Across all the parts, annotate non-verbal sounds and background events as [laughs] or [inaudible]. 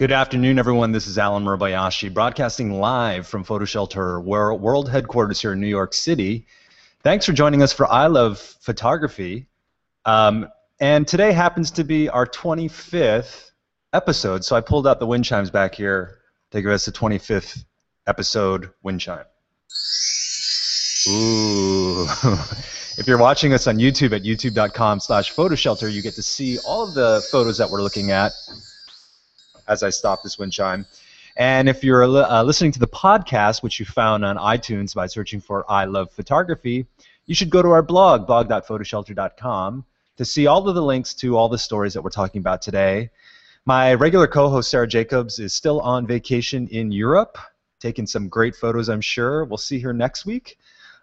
Good afternoon, everyone. This is Allen Murabayashi, broadcasting live from PhotoShelter, world headquarters here in New York City. Thanks for joining us for I Love Photography. Um, and today happens to be our 25th episode, so I pulled out the wind chimes back here to give us the 25th episode wind chime. Ooh. [laughs] if you're watching us on YouTube at youtube.com slash photoshelter, you get to see all of the photos that we're looking at as I stop this wind chime. And if you're uh, listening to the podcast, which you found on iTunes by searching for I Love Photography, you should go to our blog, blog.photoshelter.com, to see all of the links to all the stories that we're talking about today. My regular co host, Sarah Jacobs, is still on vacation in Europe, taking some great photos, I'm sure. We'll see her next week.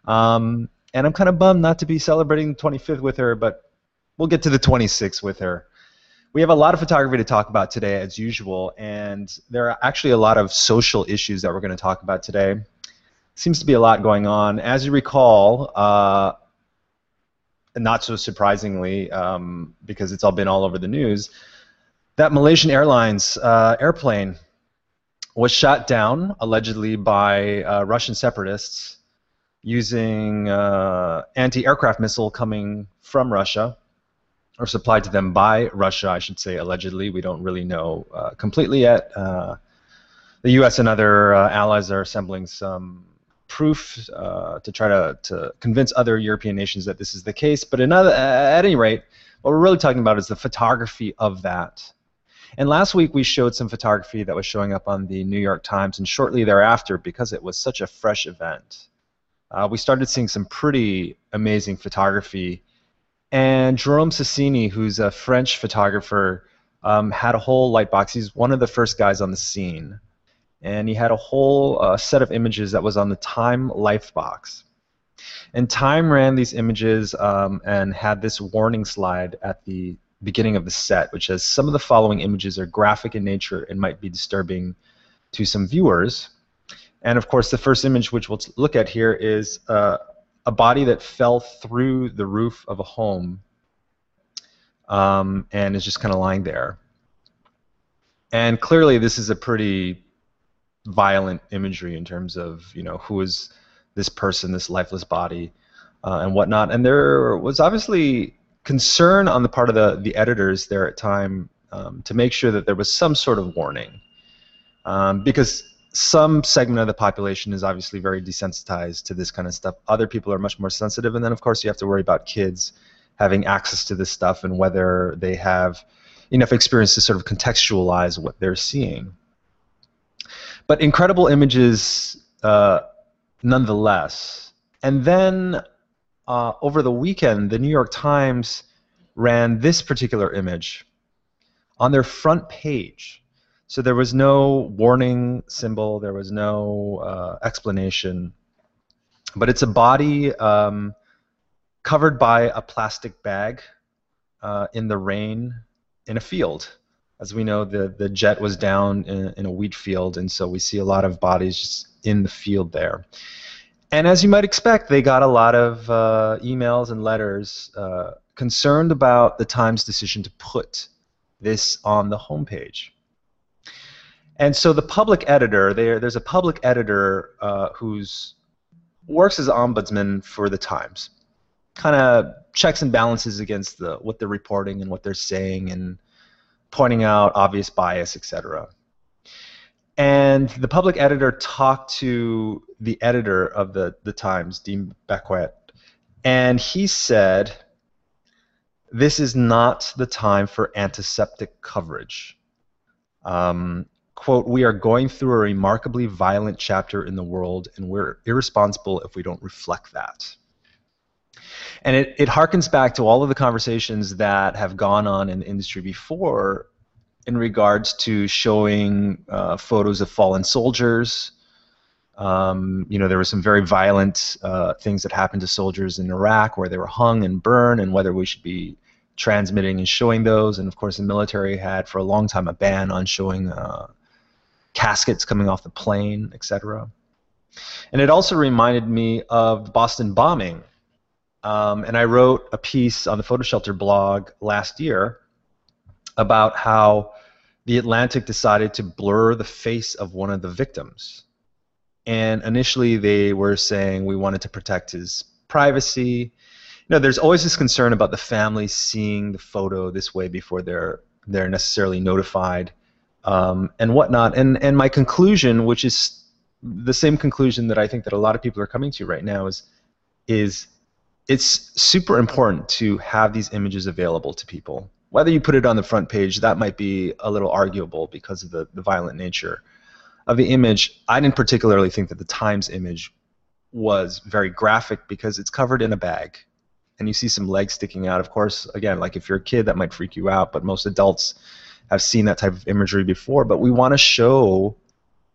Um, and I'm kind of bummed not to be celebrating the 25th with her, but we'll get to the 26th with her. We have a lot of photography to talk about today, as usual, and there are actually a lot of social issues that we're going to talk about today. Seems to be a lot going on. As you recall, uh, not so surprisingly, um, because it's all been all over the news, that Malaysian Airlines uh, airplane was shot down allegedly by uh, Russian separatists using uh, anti-aircraft missile coming from Russia or supplied to them by Russia, I should say, allegedly. We don't really know uh, completely yet. Uh, the U.S. and other uh, allies are assembling some proof uh, to try to, to convince other European nations that this is the case. But another, at any rate, what we're really talking about is the photography of that. And last week we showed some photography that was showing up on the New York Times, and shortly thereafter, because it was such a fresh event, uh, we started seeing some pretty amazing photography and Jerome Sessini, who's a French photographer, um, had a whole light box. He's one of the first guys on the scene. And he had a whole uh, set of images that was on the Time LightBox. And Time ran these images um, and had this warning slide at the beginning of the set, which says some of the following images are graphic in nature and might be disturbing to some viewers. And of course, the first image which we'll look at here is uh, a body that fell through the roof of a home um, and is just kind of lying there. And clearly, this is a pretty violent imagery in terms of you know who is this person, this lifeless body, uh, and whatnot. And there was obviously concern on the part of the the editors there at time um, to make sure that there was some sort of warning, um, because some segment of the population is obviously very desensitized to this kind of stuff. Other people are much more sensitive, and then of course you have to worry about kids having access to this stuff and whether they have enough experience to sort of contextualize what they're seeing. But incredible images uh, nonetheless. And then uh, over the weekend, the New York Times ran this particular image on their front page. So there was no warning symbol, there was no uh, explanation, but it's a body um, covered by a plastic bag uh, in the rain in a field. As we know, the, the jet was down in, in a wheat field, and so we see a lot of bodies just in the field there. And as you might expect, they got a lot of uh, emails and letters uh, concerned about the Times decision to put this on the homepage. And so the public editor, there, there's a public editor uh, who's works as ombudsman for the Times, kind of checks and balances against the what they're reporting and what they're saying and pointing out obvious bias, etc. And the public editor talked to the editor of the, the Times, Dean Beckwith, and he said, this is not the time for antiseptic coverage. Um, quote, we are going through a remarkably violent chapter in the world, and we're irresponsible if we don't reflect that. And it, it harkens back to all of the conversations that have gone on in the industry before in regards to showing uh, photos of fallen soldiers. Um, you know, there were some very violent uh, things that happened to soldiers in Iraq where they were hung and burned, and whether we should be transmitting and showing those. And of course, the military had for a long time a ban on showing uh, caskets coming off the plane, etc. And it also reminded me of the Boston bombing. Um, and I wrote a piece on the PhotoShelter blog last year about how the Atlantic decided to blur the face of one of the victims. And initially, they were saying we wanted to protect his privacy. You know, there's always this concern about the family seeing the photo this way before they're they're necessarily notified um, and whatnot. And and my conclusion, which is the same conclusion that I think that a lot of people are coming to right now, is is it's super important to have these images available to people. Whether you put it on the front page, that might be a little arguable because of the, the violent nature of the image. I didn't particularly think that the Times image was very graphic because it's covered in a bag and you see some legs sticking out. Of course, again, like if you're a kid, that might freak you out, but most adults have seen that type of imagery before. But we want to show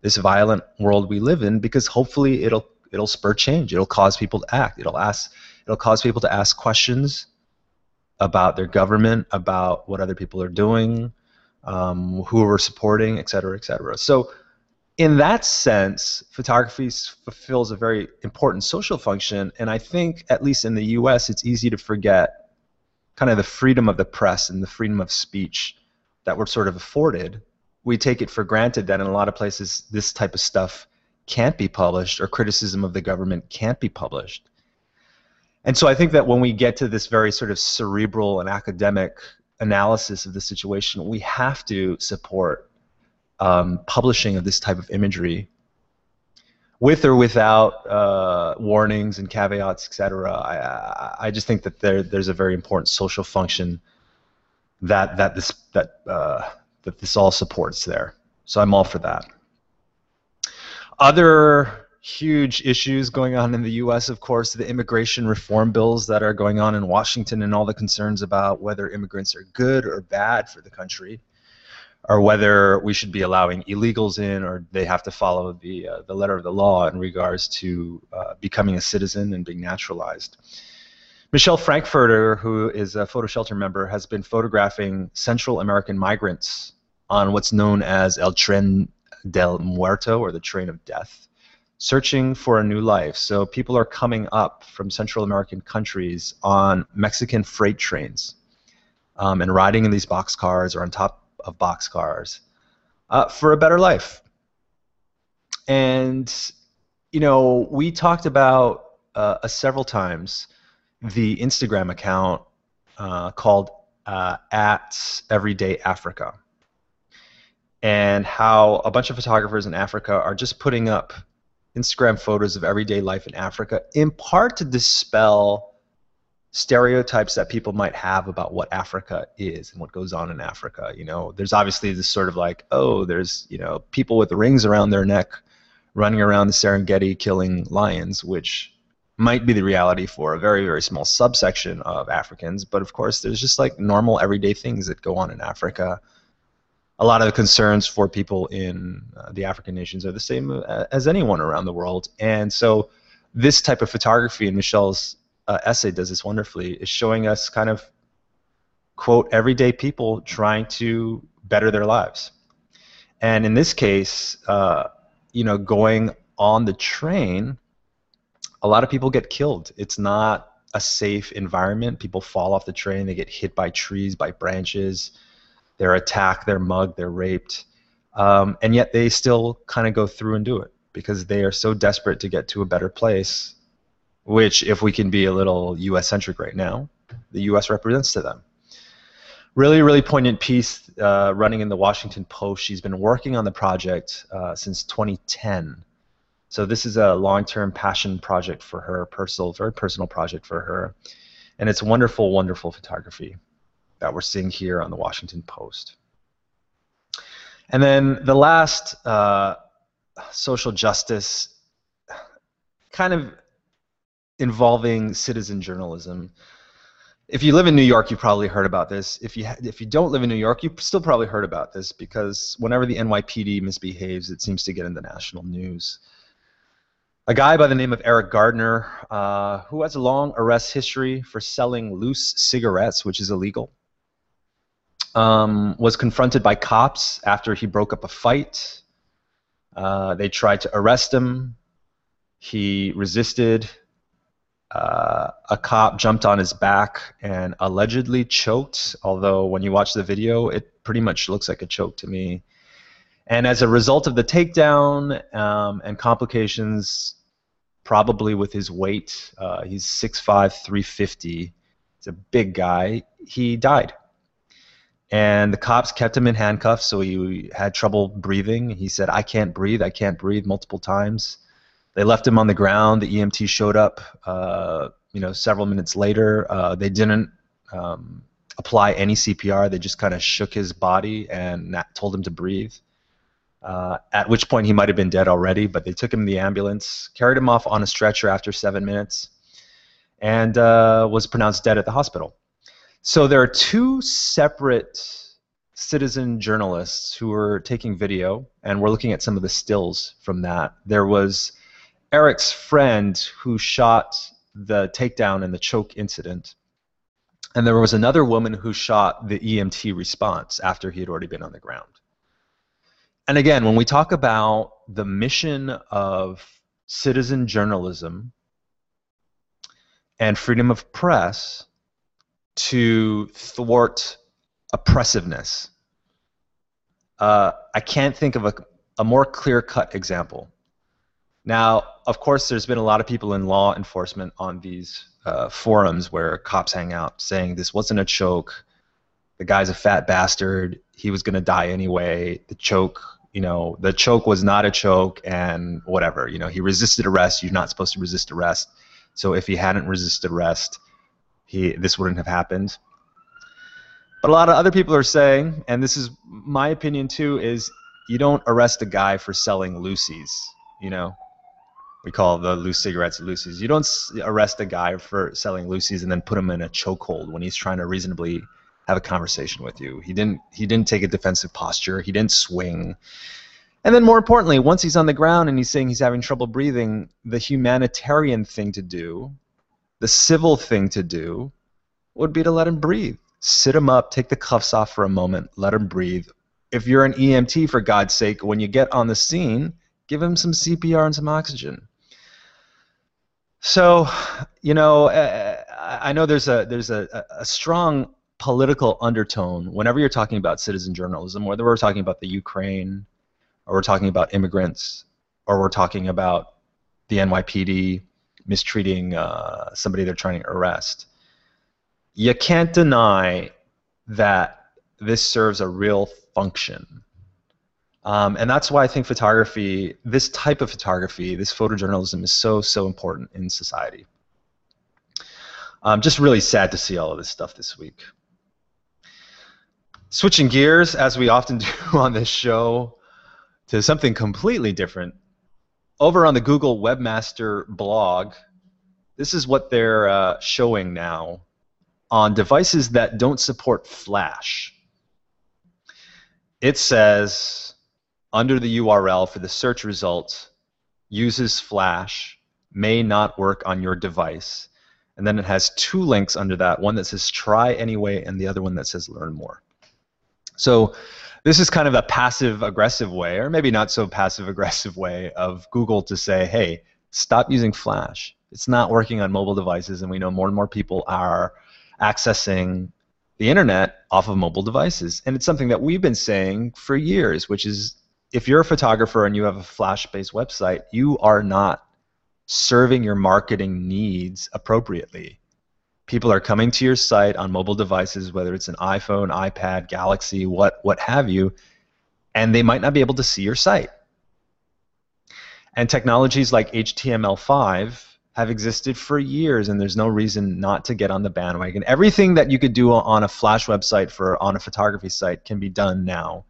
this violent world we live in because hopefully it'll it'll spur change. It'll cause people to act. It'll ask it'll cause people to ask questions about their government, about what other people are doing, um, who we're supporting, et cetera, et cetera. So in that sense, photography fulfills a very important social function, and I think, at least in the U.S., it's easy to forget kind of the freedom of the press and the freedom of speech that we're sort of afforded. We take it for granted that in a lot of places this type of stuff can't be published or criticism of the government can't be published. And so I think that when we get to this very sort of cerebral and academic analysis of the situation, we have to support um, publishing of this type of imagery with or without uh, warnings and caveats, etc. I, I just think that there, there's a very important social function that that this that uh, that this all supports there. So I'm all for that. Other huge issues going on in the U.S. Of course, the immigration reform bills that are going on in Washington, and all the concerns about whether immigrants are good or bad for the country or whether we should be allowing illegals in, or they have to follow the uh, the letter of the law in regards to uh, becoming a citizen and being naturalized. Michelle Frankfurter, who is a photo shelter member, has been photographing Central American migrants on what's known as El Tren del Muerto, or the Train of Death, searching for a new life. So people are coming up from Central American countries on Mexican freight trains um, and riding in these boxcars or on top of boxcars uh, for a better life. And you know, we talked about uh, several times the Instagram account uh, called uh, at Everyday Africa, and how a bunch of photographers in Africa are just putting up Instagram photos of everyday life in Africa, in part to dispel stereotypes that people might have about what Africa is and what goes on in Africa. You know, there's obviously this sort of like, oh, there's you know people with rings around their neck running around the Serengeti killing lions, which might be the reality for a very very small subsection of Africans. But of course, there's just like normal everyday things that go on in Africa. A lot of the concerns for people in uh, the African nations are the same uh, as anyone around the world, and so this type of photography in Michelle's uh, essay does this wonderfully is showing us kind of quote everyday people trying to better their lives and in this case uh, you know going on the train a lot of people get killed it's not a safe environment people fall off the train they get hit by trees by branches they're attacked they're mugged they're raped um, and yet they still kind of go through and do it because they are so desperate to get to a better place which, if we can be a little U.S. centric right now, the U.S. represents to them. Really, really poignant piece uh, running in the Washington Post. She's been working on the project uh, since 2010. So this is a long-term passion project for her, personal, very personal project for her, and it's wonderful, wonderful photography that we're seeing here on the Washington Post. And then the last uh, social justice kind of involving citizen journalism. If you live in New York, you've probably heard about this. If you if you don't live in New York, you've still probably heard about this because whenever the NYPD misbehaves, it seems to get in the national news. A guy by the name of Eric Gardner, uh, who has a long arrest history for selling loose cigarettes, which is illegal, um, was confronted by cops after he broke up a fight. Uh, they tried to arrest him. He resisted uh, a cop jumped on his back and allegedly choked. Although when you watch the video, it pretty much looks like a choke to me. And as a result of the takedown um, and complications, probably with his weight, uh, he's 6'5", 350. He's a big guy. He died. And the cops kept him in handcuffs, so he had trouble breathing. He said, I can't breathe, I can't breathe multiple times. They left him on the ground. The EMT showed up, uh, you know, several minutes later. Uh, they didn't um, apply any CPR. They just kind of shook his body and told him to breathe. Uh, at which point he might have been dead already, but they took him in the ambulance, carried him off on a stretcher after seven minutes, and uh, was pronounced dead at the hospital. So there are two separate citizen journalists who were taking video, and we're looking at some of the stills from that. There was Eric's friend who shot the takedown and the choke incident. And there was another woman who shot the EMT response after he had already been on the ground and again, when we talk about the mission of citizen journalism and freedom of press to thwart oppressiveness, uh, I can't think of a, a more clear cut example. Now, of course, there's been a lot of people in law enforcement on these uh, forums where cops hang out saying this wasn't a choke, the guy's a fat bastard, he was going to die anyway. The choke, you know, the choke was not a choke, and whatever. You know, he resisted arrest. You're not supposed to resist arrest. So if he hadn't resisted arrest, he this wouldn't have happened. But a lot of other people are saying, and this is my opinion too, is you don't arrest a guy for selling loosies. You know, we call the loose cigarettes loosies. You don't arrest a guy for selling loosies and then put him in a chokehold when he's trying to reasonably have a conversation with you. He didn't he didn't take a defensive posture. He didn't swing. And then more importantly, once he's on the ground and he's saying he's having trouble breathing, the humanitarian thing to do, the civil thing to do would be to let him breathe. Sit him up, take the cuffs off for a moment, let him breathe. If you're an EMT for God's sake, when you get on the scene, give him some CPR and some oxygen. So, you know, eh, I know there's a there's a, a strong political undertone whenever you're talking about citizen journalism, whether we're talking about the Ukraine, or we're talking about immigrants, or we're talking about the NYPD mistreating uh, somebody they're trying to arrest. You can't deny that this serves a real function. Um, and that's why I think photography, this type of photography, this photojournalism is so, so important in society. I'm just really sad to see all of this stuff this week. Switching gears, as we often [laughs] do on this show, to something completely different. Over on the Google Webmaster blog, this is what they're uh, showing now on devices that don't support Flash. It says under the URL for the search result, uses Flash, may not work on your device. And then it has two links under that, one that says try anyway and the other one that says learn more. So this is kind of a passive aggressive way, or maybe not so passive aggressive way of Google to say, hey, stop using Flash. It's not working on mobile devices, and we know more and more people are accessing the internet off of mobile devices. And it's something that we've been saying for years, which is if you're a photographer and you have a Flash based website, you are not serving your marketing needs appropriately people are coming to your site on mobile devices, whether it's an iPhone, iPad, Galaxy, what what have you, and they might not be able to see your site. And technologies like HTML5 have existed for years, and there's no reason not to get on the bandwagon. Everything that you could do on a Flash website for on a photography site can be done now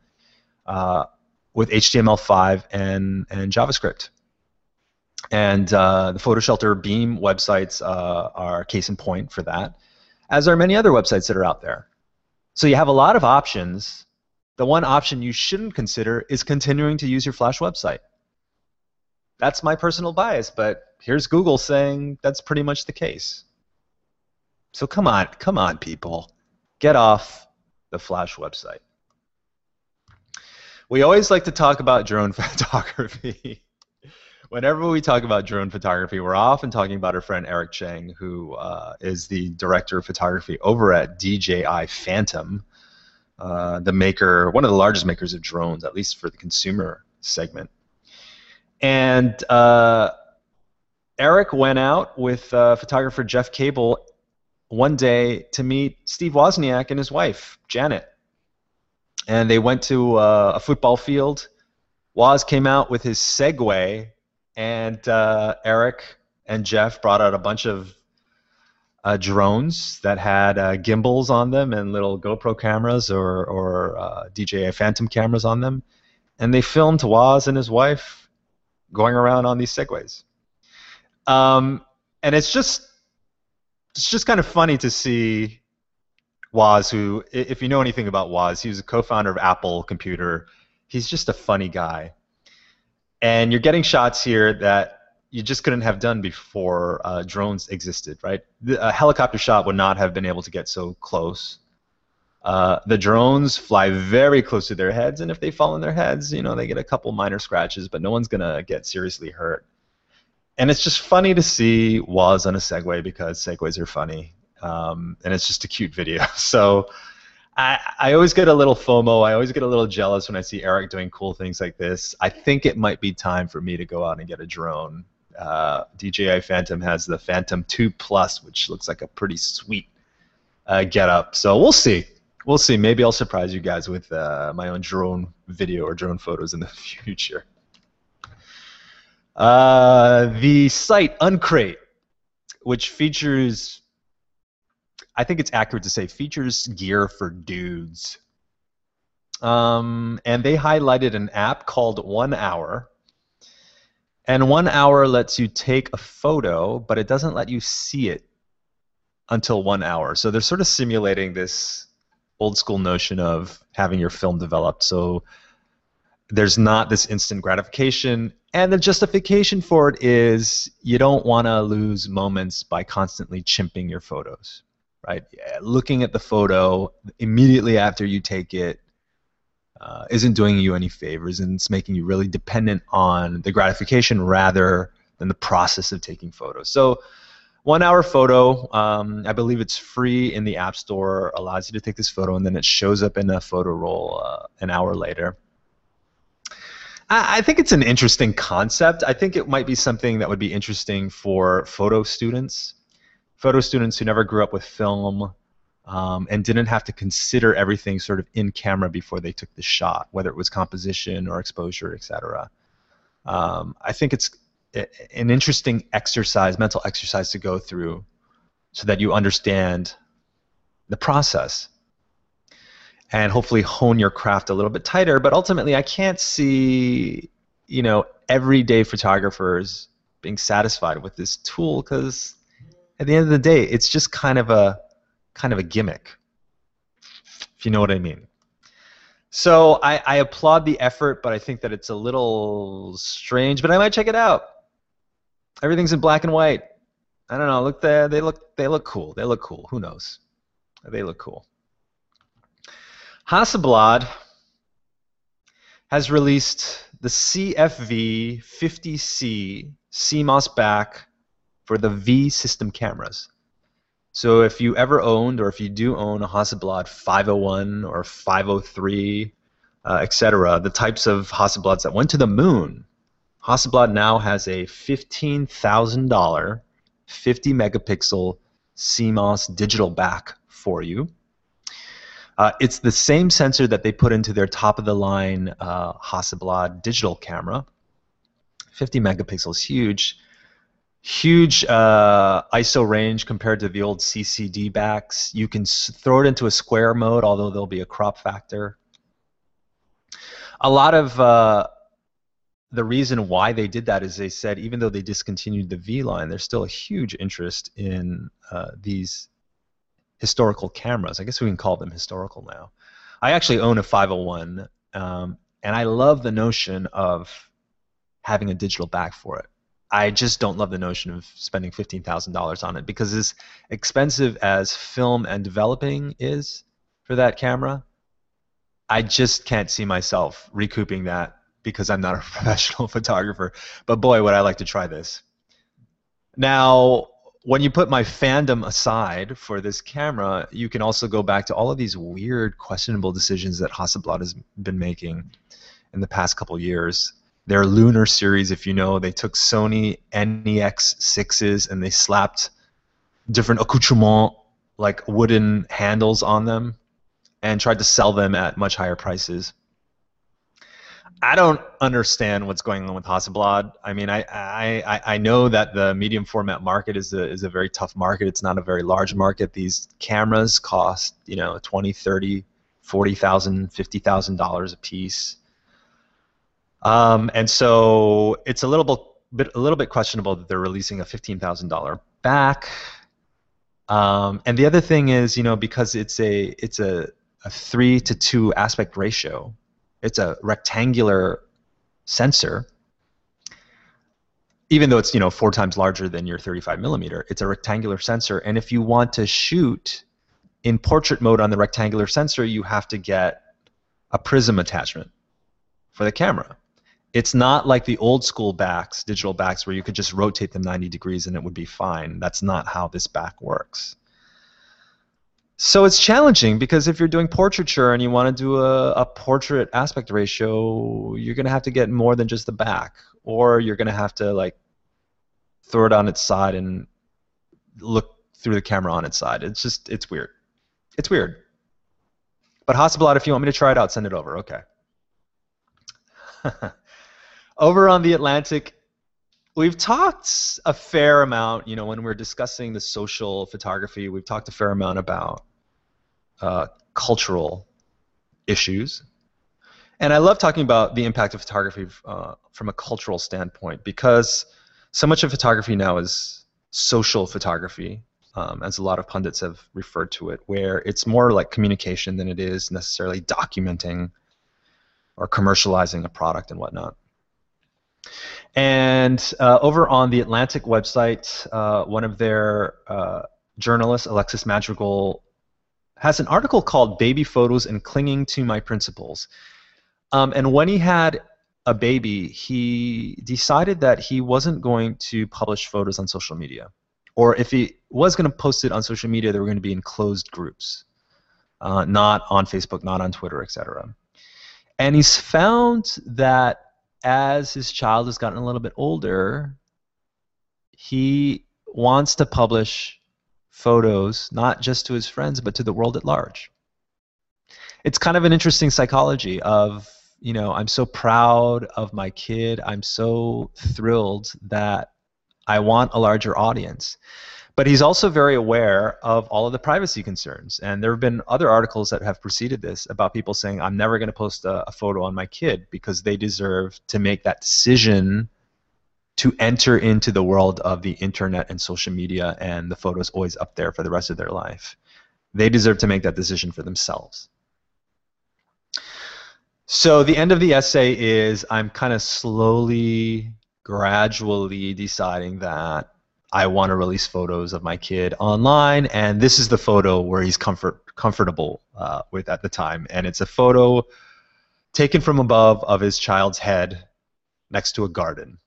uh, with HTML5 and and JavaScript. And uh, the PhotoShelter Beam websites uh, are case in point for that, as are many other websites that are out there. So you have a lot of options. The one option you shouldn't consider is continuing to use your Flash website. That's my personal bias, but here's Google saying that's pretty much the case. So come on, come on, people. Get off the Flash website. We always like to talk about drone [laughs] photography whenever we talk about drone photography, we're often talking about our friend Eric Cheng, who uh, is the director of photography over at DJI Phantom, uh, the maker, one of the largest makers of drones, at least for the consumer segment. And uh, Eric went out with uh, photographer Jeff Cable one day to meet Steve Wozniak and his wife, Janet. And they went to uh, a football field. Woz came out with his Segway, and uh, Eric and Jeff brought out a bunch of uh, drones that had uh, gimbals on them and little GoPro cameras or, or uh, DJI Phantom cameras on them. And they filmed Woz and his wife going around on these Segways. Um, and it's just it's just kind of funny to see Woz, who, if you know anything about Woz, he was a co-founder of Apple Computer. He's just a funny guy, and you're getting shots here that you just couldn't have done before uh, drones existed, right? The, a helicopter shot would not have been able to get so close. Uh, the drones fly very close to their heads, and if they fall on their heads, you know, they get a couple minor scratches, but no one's gonna get seriously hurt and it's just funny to see Woz on a Segway because Segways are funny, um, and it's just a cute video. [laughs] So I, I always get a little FOMO. I always get a little jealous when I see Eric doing cool things like this. I think it might be time for me to go out and get a drone. Uh, DJI Phantom has the Phantom 2 Plus, which looks like a pretty sweet uh, get up. So we'll see. We'll see. Maybe I'll surprise you guys with uh, my own drone video or drone photos in the [laughs] future. Uh, the site Uncrate, which features, I think it's accurate to say, features gear for dudes. Um, and they highlighted an app called One Hour. And One Hour lets you take a photo, but it doesn't let you see it until one hour. So they're sort of simulating this old school notion of having your film developed. So there's not this instant gratification and the justification for it is you don't want to lose moments by constantly chimping your photos right? Looking at the photo immediately after you take it uh, not doing you any favors and it's making you really dependent on the gratification rather than the process of taking photos. So one hour photo um, i believe it's free in the app store allows you to take this photo and then it shows up in a photo roll uh, an hour later. I think it's an interesting concept. I think it might be something that would be interesting for photo students, photo students who never grew up with film um, and didn't have to consider everything sort of in camera before they took the shot, whether it was composition or exposure, etc. Um, I think it's an interesting exercise, mental exercise to go through, so that you understand the process and hopefully hone your craft a little bit tighter. But ultimately, I can't see, you know, everyday photographers being satisfied with this tool because at the end of the day, it's just kind of a kind of a gimmick, if you know what I mean. So I, I applaud the effort, but I think that it's a little strange. But I might check it out. Everything's in black and white. I don't know. Look there. They look. They look cool. They look cool. Who knows? They look cool. Hasselblad has released the CFV 50C CMOS back for the V system cameras. So if you ever owned or if you do own a Hasselblad 501 or 503, uh, etc., the types of Hasselblads that went to the moon, Hasselblad now has a $15,000 50 megapixel CMOS digital back for you. Uh, it's the same sensor that they put into their top of the line uh, Hasselblad digital camera. 50 megapixels, huge. Huge uh, ISO range compared to the old CCD backs. You can throw it into a square mode, although there'll be a crop factor. A lot of uh, the reason why they did that is they said even though they discontinued the V line, there's still a huge interest in uh, these historical cameras. I guess we can call them historical now. I actually own a 501, um, and I love the notion of having a digital back for it. I just don't love the notion of spending $15,000 on it because as expensive as film and developing is for that camera, I just can't see myself recouping that because I'm not a [laughs] professional photographer. But boy, would I like to try this. Now, when you put my fandom aside for this camera, you can also go back to all of these weird, questionable decisions that Hasselblad has been making in the past couple years. Their Lunar series, if you know, they took Sony NEX 6s and they slapped different accoutrements like wooden handles on them and tried to sell them at much higher prices. I don't understand what's going on with Hasselblad. I mean, I, I, I know that the medium format market is a, is a very tough market. It's not a very large market. These cameras cost, you know, 20, 30, 40,000, $50,000 a piece. Um, and so it's a little bit, a little bit questionable that they're releasing a $15,000 back. Um, and the other thing is, you know, because it's a it's a, a three to two aspect ratio, it's a rectangular sensor. Even though it's you know four times larger than your 35 millimeter, it's a rectangular sensor. And if you want to shoot in portrait mode on the rectangular sensor, you have to get a prism attachment for the camera. It's not like the old school backs, digital backs, where you could just rotate them 90 degrees and it would be fine. That's not how this back works. So it's challenging because if you're doing portraiture and you want to do a, a portrait aspect ratio, you're going to have to get more than just the back, or you're going to have to like throw it on its side and look through the camera on its side. It's just it's weird. It's weird. But Hasselblad, if you want me to try it out, send it over. Okay. [laughs] over on the Atlantic, we've talked a fair amount. You know, when we're discussing the social photography, we've talked a fair amount about uh, cultural issues. And I love talking about the impact of photography uh, from a cultural standpoint because so much of photography now is social photography, um, as a lot of pundits have referred to it, where it's more like communication than it is necessarily documenting or commercializing a product and whatnot. And uh, over on the Atlantic website, uh, one of their uh, journalists, Alexis Madrigal, has an article called Baby Photos and Clinging to My Principles. Um, and when he had a baby, he decided that he wasn't going to publish photos on social media. Or if he was going to post it on social media, they were going to be in closed groups, uh, not on Facebook, not on Twitter, etc. And he's found that as his child has gotten a little bit older, he wants to publish photos, not just to his friends, but to the world at large. It's kind of an interesting psychology of, you know, I'm so proud of my kid. I'm so thrilled that I want a larger audience. But he's also very aware of all of the privacy concerns. And there have been other articles that have preceded this about people saying, I'm never going to post a, a, photo on my kid because they deserve to make that decision to enter into the world of the internet and social media and the photos always up there for the rest of their life. They deserve to make that decision for themselves. So the end of the essay is I'm kind of slowly, gradually deciding that I want to release photos of my kid online, and this is the photo where he's comfort comfortable uh, with at the time, and it's a photo taken from above of his child's head next to a garden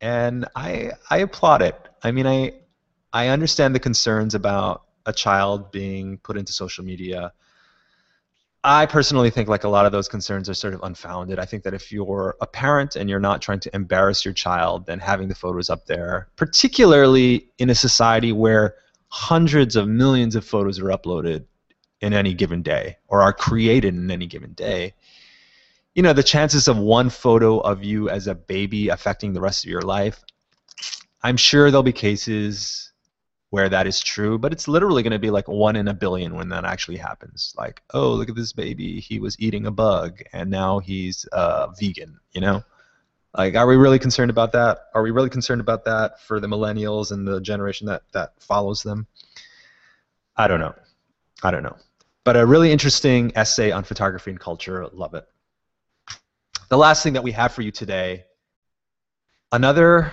and I I applaud it. I mean, I I understand the concerns about a child being put into social media. I personally think like a lot of those concerns are sort of unfounded. I think that if you're a parent and you're not trying to embarrass your child, then having the photos up there, particularly in a society where hundreds of millions of photos are uploaded in any given day or are created in any given day, you know the chances of one photo of you as a baby affecting the rest of your life i'm sure there'll be cases where that is true but it's literally going to be like one in a billion when that actually happens. Like oh look at this baby. He was eating a bug and now he's uh, vegan you know? Like are we really concerned about that? Are we really concerned about that for the millennials and the generation that that follows them? I don't know. I don't know. But a really interesting essay on photography and culture. Love it. The last thing that we have for you today, another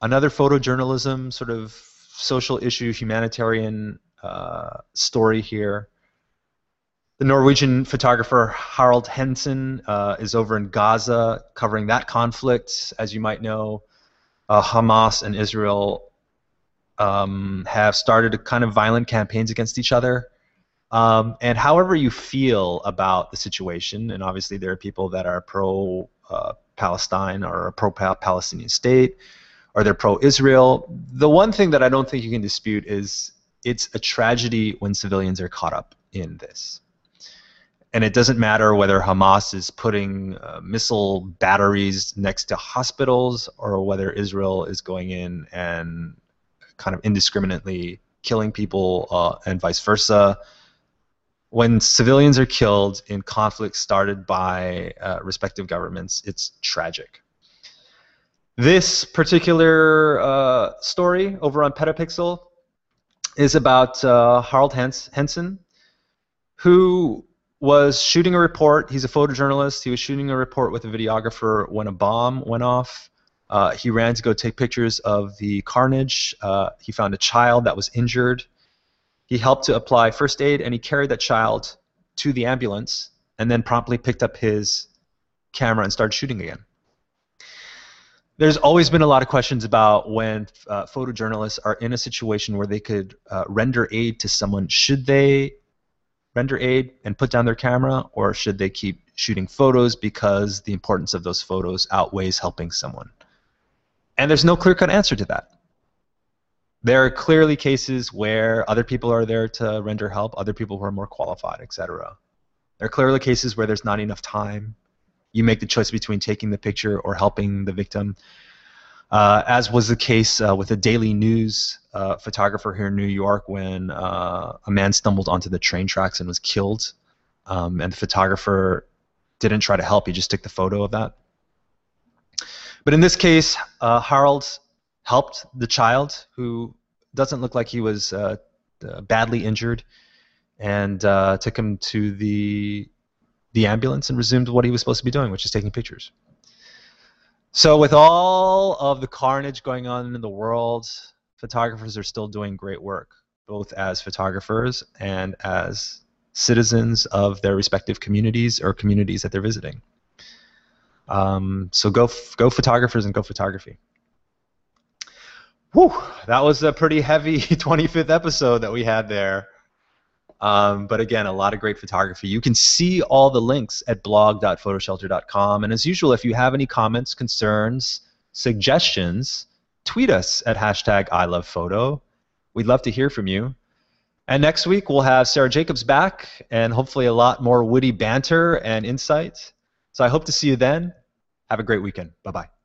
another photojournalism sort of social issue, humanitarian uh, story here. The Norwegian photographer Harald Henden uh, is over in Gaza covering that conflict. As you might know, uh, Hamas and Israel um, have started kind of violent campaigns against each other. Um, and however you feel about the situation, and obviously there are people that are pro uh, Palestine or a pro Palestinian state, or they're pro Israel. The one thing that I don't think you can dispute is it's a tragedy when civilians are caught up in this. And it doesn't matter whether Hamas is putting uh, missile batteries next to hospitals or whether Israel is going in and kind of indiscriminately killing people uh, and vice versa. When civilians are killed in conflicts started by uh, respective governments, it's tragic. This particular uh, story over on Petapixel is about uh, Harald Hens- Henden, who was shooting a report. He's a photojournalist. He was shooting a report with a videographer when a bomb went off. Uh, he ran to go take pictures of the carnage. Uh, he found a child that was injured. He helped to apply first aid, and he carried that child to the ambulance, and then promptly picked up his camera and started shooting again. There's always been a lot of questions about when uh, photojournalists are in a situation where they could uh, render aid to someone. Should they render aid and put down their camera, or should they keep shooting photos because the importance of those photos outweighs helping someone? And there's no clear cut answer to that. There are clearly cases where other people are there to render help, other people who are more qualified, etc. There are clearly cases where there's not enough time. You make the choice between taking the picture or helping the victim uh, as was the case uh, with a Daily News uh, photographer here in New York when uh, a man stumbled onto the train tracks and was killed. Um, and the photographer didn't try to help, he just took the photo of that. But in this case, uh, Harald helped the child who doesn't look like he was uh, badly injured and took him to the, the ambulance and resumed what he was supposed to be doing, which is taking pictures. So with all of the carnage going on in the world, photographers are still doing great work, both as photographers and as citizens of their respective communities or communities that they're visiting. Um, so go go photographers and go photography. Whew, that was a pretty heavy [laughs] 25th episode that we had there. Um, but again, a lot of great photography. You can see all the links at blog.photoshelter.com. And as usual, if you have any comments, concerns, suggestions, tweet us at hashtag I love photo. We'd love to hear from you. And next week, we'll have Sarah Jacobs back and hopefully a lot more witty banter and insight. So I hope to see you then. Have a great weekend. Bye bye.